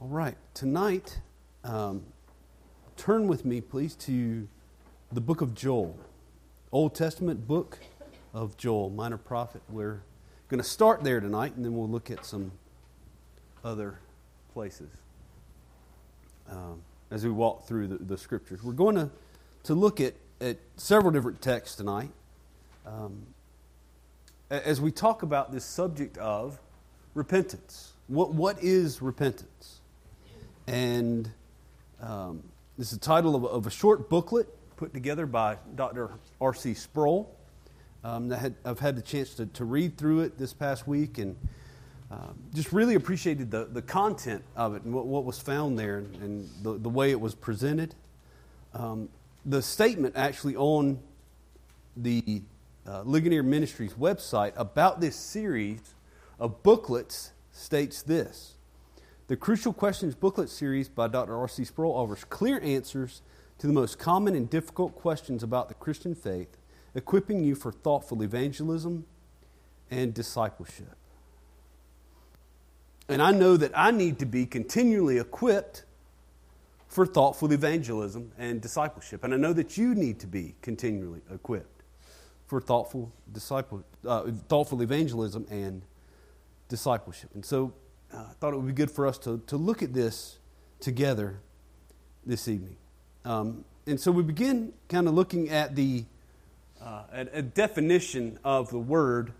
All right, tonight, um, turn with me, please, to the book of Joel, Old Testament book of Joel, minor prophet. We're going to start there tonight, and then we'll look at some other places um, as we walk through the, the, scriptures. We're going to, to look at, at several different texts tonight um, as we talk about this subject of repentance. What, what is repentance? And um, this is the title of, of, a short booklet put together by Dr. R.C. Sproul. Um, had, I've had the chance to, to, read through it this past week and um, just really appreciated the, the content of it and what, what was found there and, and the, the way it was presented. Um, the statement actually on the uh, Ligonier Ministries website about this series of booklets states this the Crucial Questions booklet series by Dr. R.C. Sproul offers clear answers to the most common and difficult questions about the Christian faith, equipping you for thoughtful evangelism and discipleship. And I know that I need to be continually equipped for thoughtful evangelism and discipleship. And I know that you need to be continually equipped for thoughtful, disciple, uh, thoughtful evangelism and discipleship. And so uh, thought it would be good for us to, to look at this together this evening. Um, and so we begin kind of looking at the uh, at a definition of the word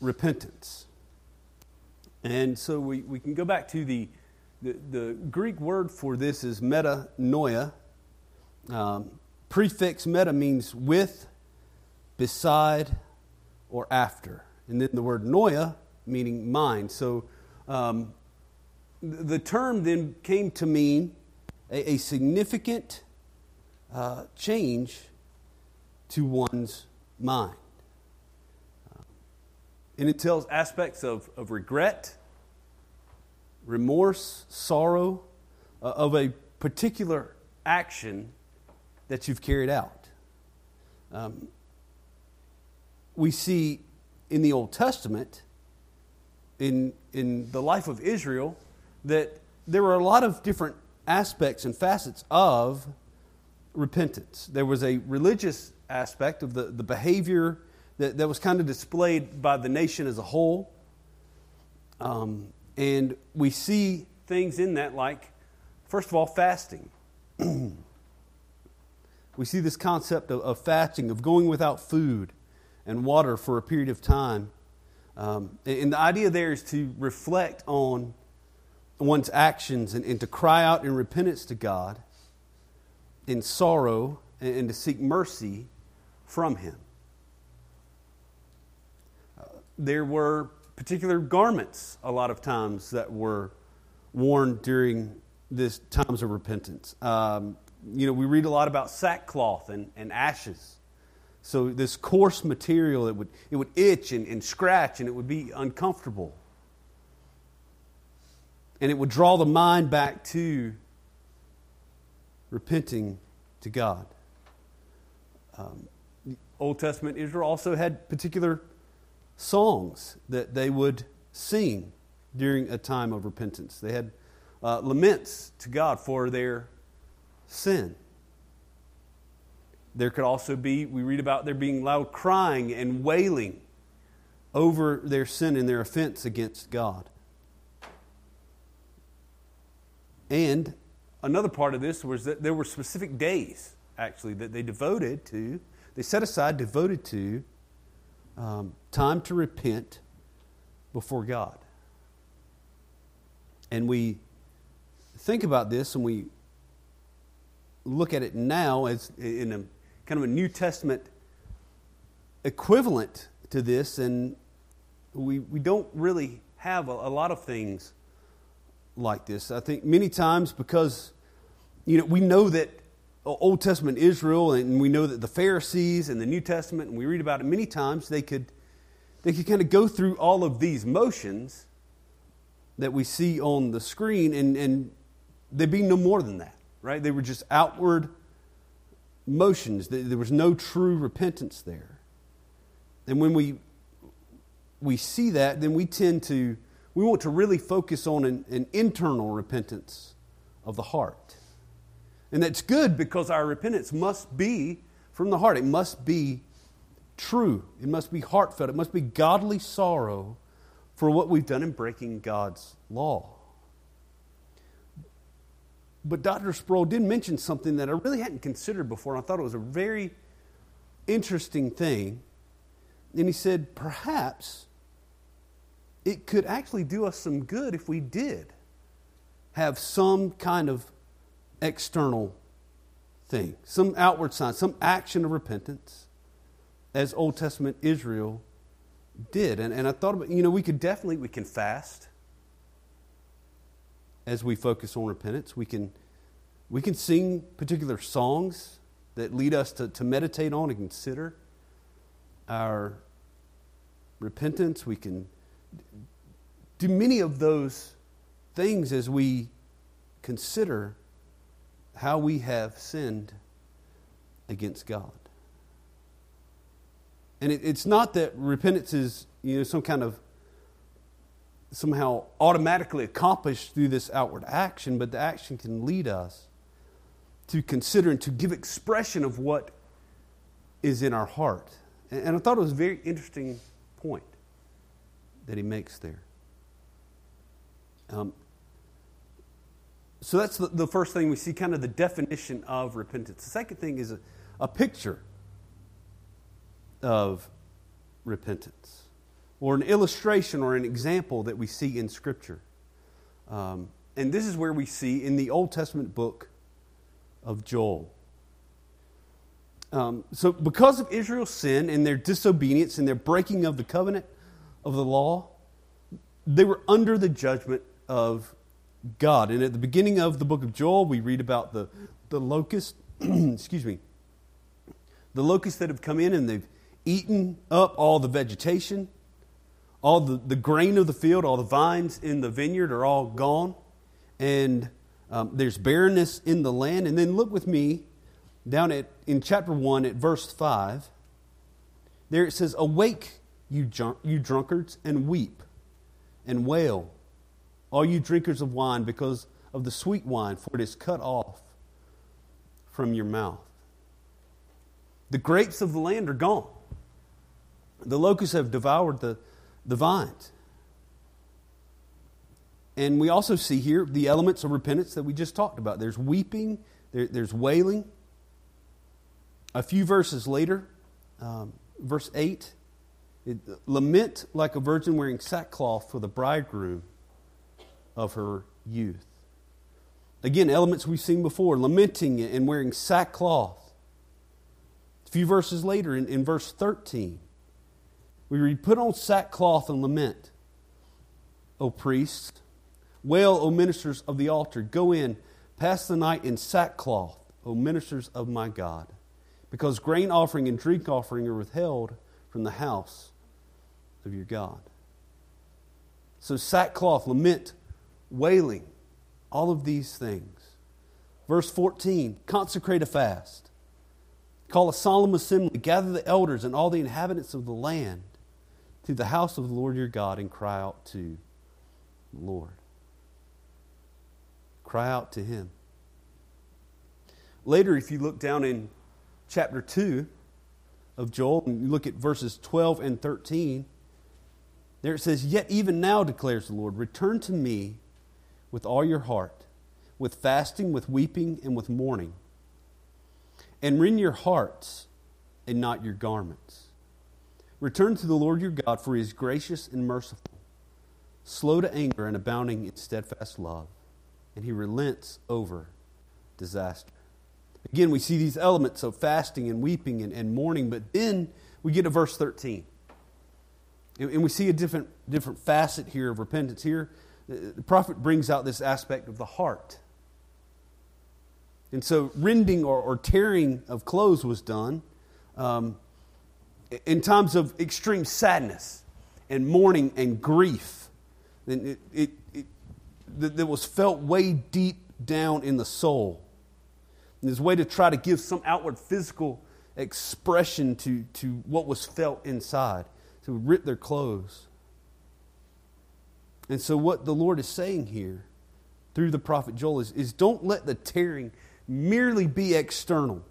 repentance. And so we, we can go back to the, the, the Greek word for this is metanoia. Um, prefix meta means with, beside, or after. And then the word noia meaning mind. So um, the term then came to mean a, a significant uh, change to one's mind. Uh, and it tells aspects of, of regret, remorse, sorrow uh, of a particular action that you've carried out. Um, we see in the Old Testament in, in the life of Israel that there were a lot of different aspects and facets of repentance. There was a religious aspect of the, the behavior that, that was kind of displayed by the nation as a whole. Um, and we see things in that like, first of all, fasting. we see this concept of, of fasting, of going without food and water for a period of time. Um, and the idea there is to reflect on one's actions and, and, to cry out in repentance to God in sorrow and, and to seek mercy from Him. Uh, there were particular garments a lot of times that were worn during this times of repentance. Um, you know, we read a lot about sackcloth and, and ashes. So this coarse material, it would, it would itch and, and scratch and it would be uncomfortable. And it would draw the mind back to repenting to God. Um, Old Testament Israel also had particular songs that they would sing during a time of repentance. They had uh, laments to God for their sin. There could also be, we read about there being loud crying and wailing over their sin and their offense against God. And another part of this was that there were specific days, actually, that they devoted to, they set aside, devoted to um, time to repent before God. And we think about this and we look at it now as in a kind of a New Testament equivalent to this, and we, we don't really have a, a lot of things like this. I think many times because you know we know that Old Testament Israel and we know that the Pharisees and the New Testament and we read about it many times they could they could kind of go through all of these motions that we see on the screen and, and they'd be no more than that, right? They were just outward motions. There was no true repentance there. And when we, we see that, then we tend to we want to really focus on an, an internal repentance of the heart. And that's good because our repentance must be from the heart. It must be true. It must be heartfelt. It must be godly sorrow for what we've done in breaking God's law. But Dr. Sproul did mention something that I really hadn't considered before, and I thought it was a very interesting thing. And he said, perhaps it could actually do us some good if we did have some kind of external thing, some outward sign, some action of repentance, as Old Testament Israel did. And, and I thought about, you know, we could definitely, we can fast as we focus on repentance. We can, we can sing particular songs that lead us to, to meditate on and consider our repentance. We can do many of those things as we consider how we have sinned against God. And it, it's not that repentance is you know, some kind of somehow automatically accomplished through this outward action, but the action can lead us to consider and to give expression of what is in our heart. And I thought it was a very interesting point that he makes there. Um, so that's the, the, first thing we see, kind of the definition of repentance. The second thing is a, a picture of repentance or an illustration or an example that we see in Scripture. Um, and this is where we see in the Old Testament book of Joel. Um, so, because of Israel's sin and their disobedience and their breaking of the covenant of the law, they were under the judgment of God. And at the beginning of the book of Joel, we read about the, the locust, excuse me, the locusts that have come in and they've eaten up all the vegetation all the, the grain of the field, all the vines in the vineyard are all gone. And um, there's barrenness in the land. And then look with me down at, in chapter 1 at verse 5. There it says, Awake, you, you drunkards, and weep and wail, all you drinkers of wine, because of the sweet wine, for it is cut off from your mouth. The grapes of the land are gone. The locusts have devoured the, the vines. And we also see here the elements of repentance that we just talked about. There's weeping, there, there's wailing. A few verses later, um, verse 8, it, lament like a virgin wearing sackcloth for the bridegroom of her youth. Again, elements we've seen before lamenting and wearing sackcloth. A few verses later, in, in verse 13, we read, Put on sackcloth and lament, O priests. Wail, O ministers of the altar. Go in, pass the night in sackcloth, O ministers of my God. Because grain offering and drink offering are withheld from the house of your God. So, sackcloth, lament, wailing, all of these things. Verse 14 consecrate a fast, call a solemn assembly, gather the elders and all the inhabitants of the land to the house of the Lord your God and cry out to the Lord. Cry out to him. Later, if you look down in chapter 2 of Joel and you look at verses 12 and 13, there it says, Yet even now, declares the Lord, return to me with all your heart, with fasting, with weeping, and with mourning, and rend your hearts and not your garments. Return to the Lord your God, for he is gracious and merciful, slow to anger and abounding in steadfast love, and he relents over disaster. Again, we see these elements of fasting and weeping and, and mourning, but then we get to verse 13. And, and we see a different, different facet here of repentance. Here, the prophet brings out this aspect of the heart. And so, rending or, or tearing of clothes was done. Um, in times of extreme sadness and mourning and grief it, it, it, that was felt way deep down in the soul. And his way to try to give some outward physical expression to, to what was felt inside. To rip their clothes. And so, what the Lord is saying here through the prophet Joel is, is don't let the tearing merely be external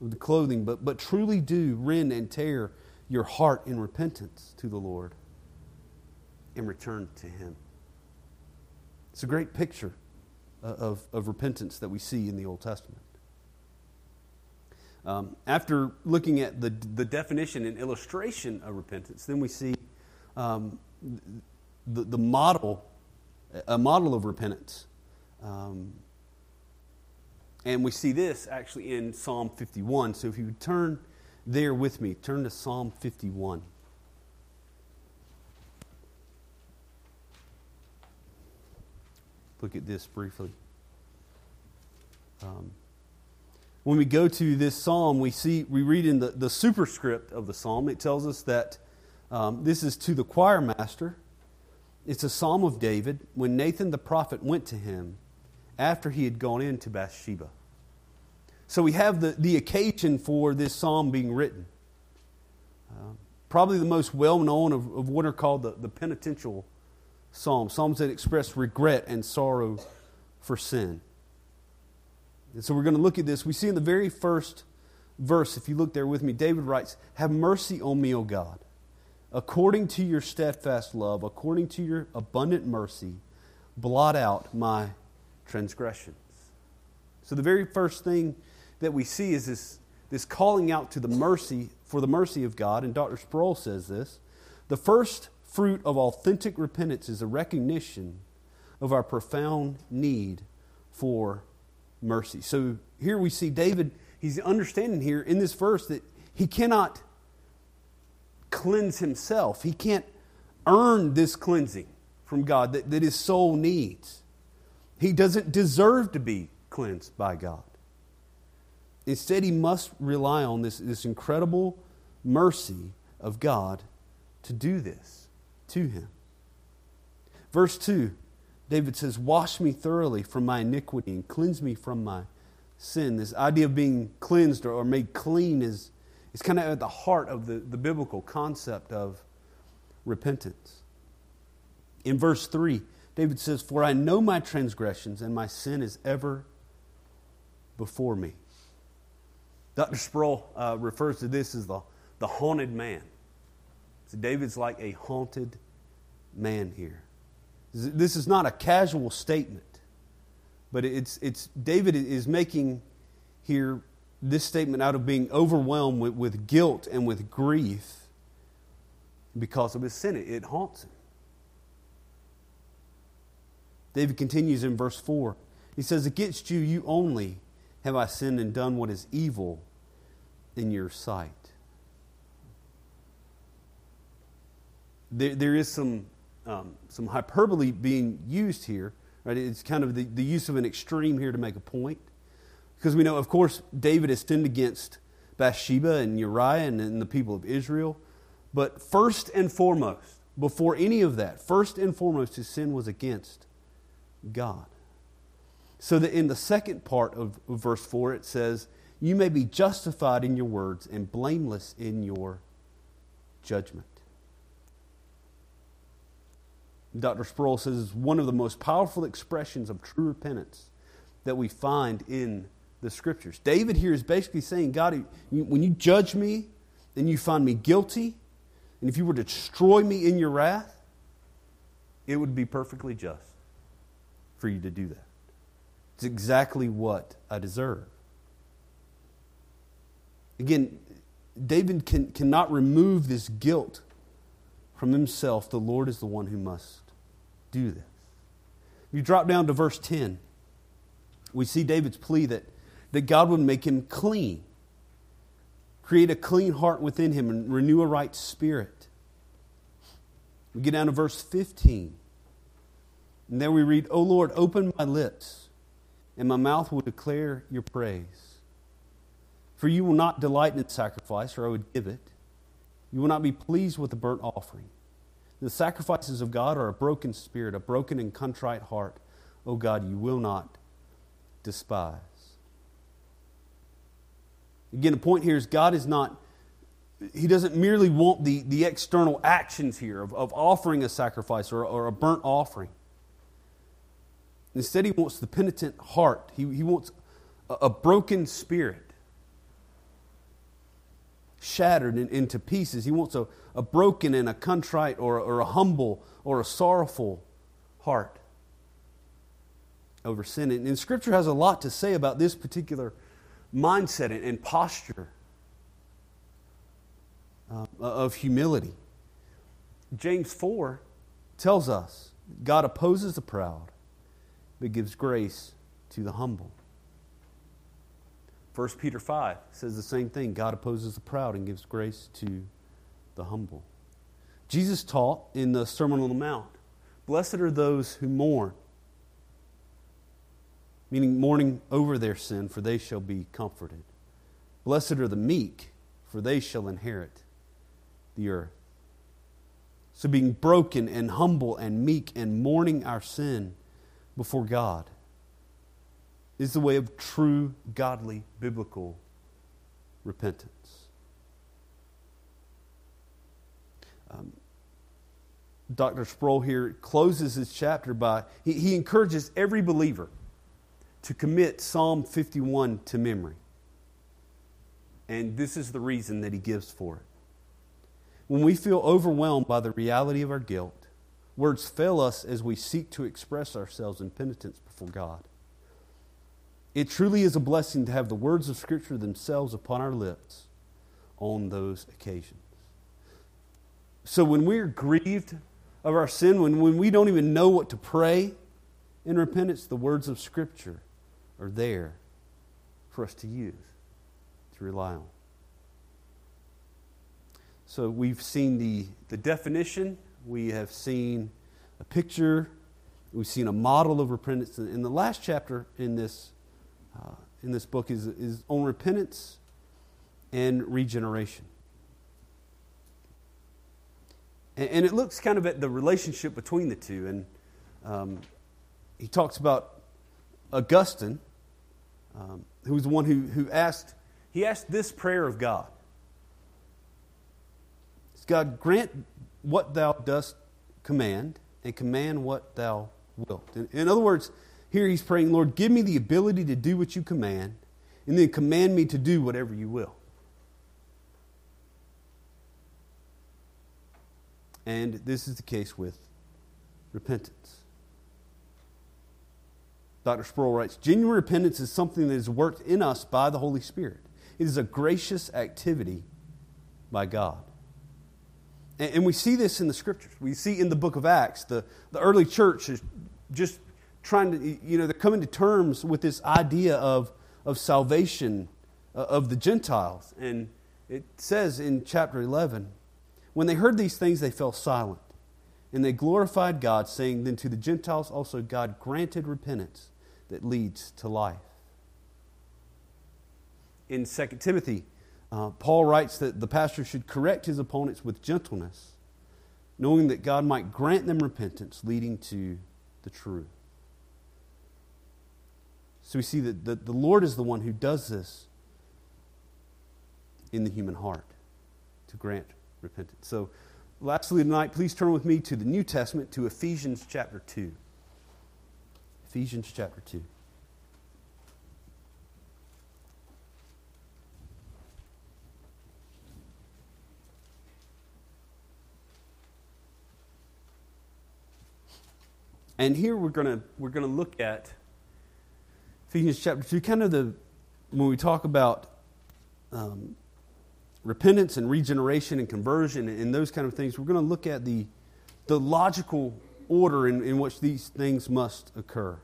the clothing, but, but truly do rend and tear your heart in repentance to the Lord and return to Him. It's a great picture of, of repentance that we see in the Old Testament. Um, after looking at the, the definition and illustration of repentance, then we see um, the, the model, a model of repentance. Um, and we see this actually in Psalm 51. So if you would turn there with me, turn to Psalm 51. Look at this briefly. Um, when we go to this psalm, we see we read in the, the superscript of the psalm. It tells us that um, this is to the choir master. It's a psalm of David when Nathan the prophet went to him after he had gone into Bathsheba. So we have the, the occasion for this psalm being written. Uh, probably the most well known of, of what are called the, the penitential psalms, psalms that express regret and sorrow for sin. And so we're going to look at this. We see in the very first verse, if you look there with me, David writes, Have mercy on me, O God, according to your steadfast love, according to your abundant mercy, blot out my transgressions. So the very first thing that we see is this, this calling out to the mercy, for the mercy of God. And Dr. Sproul says this the first fruit of authentic repentance is a recognition of our profound need for mercy. So here we see David, he's understanding here in this verse that he cannot cleanse himself. He can't earn this cleansing from God that, that his soul needs. He doesn't deserve to be cleansed by God. Instead, he must rely on this, this incredible mercy of God to do this to him. Verse 2 David says, Wash me thoroughly from my iniquity and cleanse me from my sin. This idea of being cleansed or, made clean is, is kind of at the heart of the, the biblical concept of repentance. In verse 3, David says, For I know my transgressions, and my sin is ever before me. Dr. Sproul uh, refers to this as the, the haunted man. So David's like a haunted man here. This is not a casual statement, but it's, it's David is making here this statement out of being overwhelmed with, with guilt and with grief because of his sin. It, it haunts him. David continues in verse 4. He says, Against you, you only have I sinned and done what is evil in your sight. There, there is some um, some hyperbole being used here. Right? It's kind of the, the use of an extreme here to make a point. Because we know, of course, David has sinned against Bathsheba and Uriah and, and the people of Israel. But first and foremost, before any of that, first and foremost, his sin was against God. So that in the second part of, verse 4, it says, You may be justified in your words and blameless in your judgment. Dr. Sproul says one of the most powerful expressions of true repentance that we find in the scriptures. David here is basically saying, God, when you judge me and you find me guilty, and if you were to destroy me in your wrath, it would be perfectly just for you to do that. It's exactly what I deserve. Again, David can, cannot remove this guilt from himself. The Lord is the one who must do this. You drop down to verse 10, we see David's plea that, that God would make him clean, create a clean heart within him, and renew a right spirit. We get down to verse 15. And there we read, O Lord, open my lips, and my mouth will declare your praise. For you will not delight in sacrifice, or I would give it. You will not be pleased with the burnt offering. The sacrifices of God are a broken spirit, a broken and contrite heart. Oh God, you will not despise. Again, the point here is God is not he doesn't merely want the, the external actions here of, of offering a sacrifice or, or a burnt offering. Instead, he wants the penitent heart. He, he wants a, a broken spirit, shattered in, into pieces. He wants a, a broken and a contrite or, or a humble or a sorrowful heart over sin. And, and Scripture has a lot to say about this particular mindset and, and posture uh, of humility. James 4 tells us God opposes the proud, but gives grace to the humble. 1 Peter 5 says the same thing God opposes the proud and gives grace to the humble. Jesus taught in the Sermon on the Mount Blessed are those who mourn, meaning mourning over their sin, for they shall be comforted. Blessed are the meek, for they shall inherit the earth. So, being broken and humble and meek and mourning our sin before God is the way of true, godly, biblical repentance. Um, Dr. Sproul here closes his chapter by, he, he encourages every believer to commit Psalm 51 to memory. And this is the reason that he gives for it. When we feel overwhelmed by the reality of our guilt, words fail us as we seek to express ourselves in penitence before God. It truly is a blessing to have the words of Scripture themselves upon our lips on those occasions. So when we're grieved of our sin, when, when we don't even know what to pray in repentance, the words of Scripture are there for us to use, to rely on. So we've seen the, the definition, we have seen a picture, we've seen a model of repentance. And the last chapter in this, uh, in this book is, is on repentance and regeneration. And, and, it looks kind of at the relationship between the two. And um, he talks about Augustine, um, who was the one who, who asked, he asked this prayer of God. God, grant what thou dost command, and command what thou wilt. In, in other words, here he's praying, Lord, give me the ability to do what you command, and then command me to do whatever you will. And this is the case with repentance. Dr. Sproul writes Genuine repentance is something that is worked in us by the Holy Spirit, it is a gracious activity by God. And we see this in the scriptures. We see in the book of Acts, the, the early church is just trying to, you know, they're coming to terms with this idea of, of salvation uh, of the Gentiles. And it says in chapter 11, when they heard these things, they fell silent. And they glorified God, saying, Then to the Gentiles also God granted repentance that leads to life. In 2 Timothy, uh, Paul writes that the pastor should correct his opponents with gentleness, knowing that God might grant them repentance leading to the truth. So we see that the, the Lord is the one who does this in the human heart to grant repentance. So, lastly tonight, please turn with me to the New Testament, to Ephesians chapter 2. Ephesians chapter 2. And here we're going to we're going to look at Ephesians chapter 2, kind of the, when we talk about um, repentance and regeneration and conversion and those kind of things, we're going to look at the, the logical order in, in which these things must occur.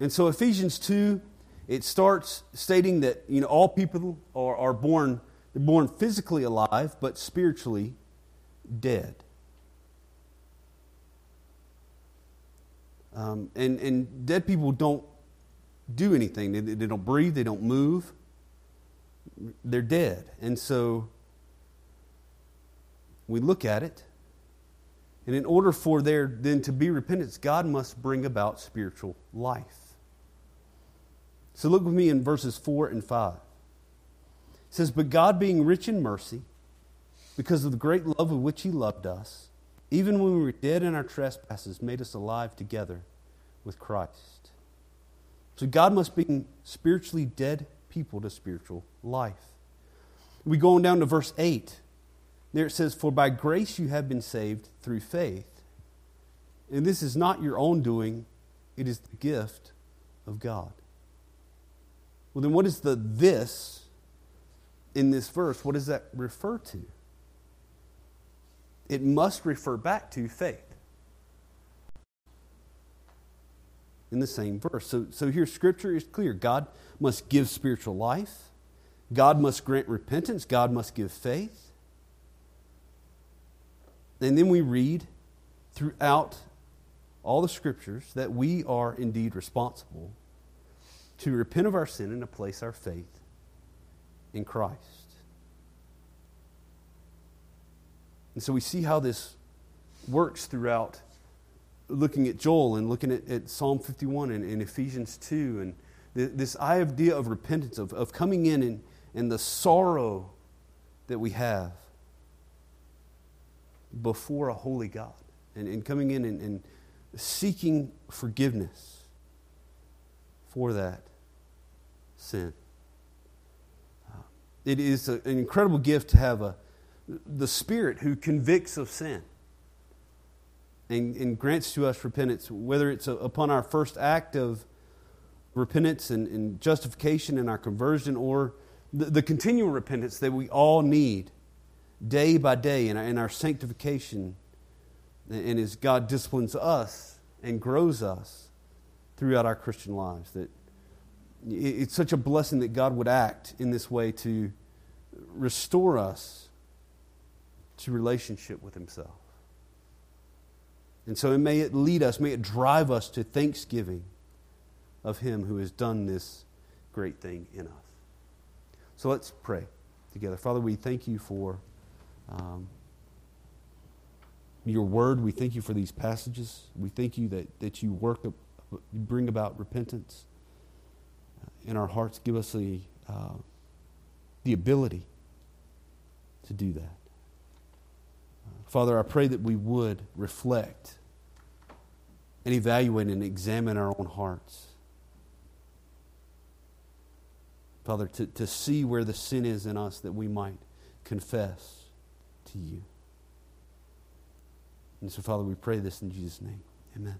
And so Ephesians 2, it starts stating that you know, all people are, are born, they're born physically alive, but spiritually dead. Um, and, and dead people don't do anything. They, they don't breathe, they don't move. They're dead. And so we look at it, and in order for there then to be repentance, God must bring about spiritual life. So look with me in verses 4 and 5. It says, But God, being rich in mercy, because of the great love with which He loved us, even when we were dead in our trespasses, made us alive together with Christ. So God must bring spiritually dead people to spiritual life. We go on down to verse 8. There it says, For by grace you have been saved through faith. And this is not your own doing, it is the gift of God. Well, then what is the this in this verse? What does that refer to? It must refer back to faith. In the same verse. So, so here, Scripture is clear. God must give spiritual life, God must grant repentance, God must give faith. And then we read throughout all the scriptures that we are indeed responsible to repent of our sin and to place our faith in Christ. And so we see how this works throughout looking at Joel and looking at, at Psalm 51 and, and Ephesians 2 and the, this idea of repentance, of, of coming in and, and the sorrow that we have before a holy God and, and coming in and, and seeking forgiveness for that sin. Uh, it is a, an incredible gift to have a, the Spirit who convicts of sin and, and grants to us repentance, whether it's upon our first act of repentance and, and justification and our conversion or the, the continual repentance that we all need day by day in our, in our sanctification and as God disciplines us and grows us throughout our Christian lives. That it's such a blessing that God would act in this way to restore us to relationship with Himself. And so may it lead us, may it drive us to thanksgiving of Him who has done this great thing in us. So let's pray together. Father, we thank you for um, your word. We thank you for these passages. We thank you that, that you work, you bring about repentance in our hearts. Give us the, uh, the ability to do that. Father, I pray that we would reflect and evaluate and examine our own hearts. Father, to, to see where the sin is in us that we might confess to you. And so, Father, we pray this in Jesus' name. Amen.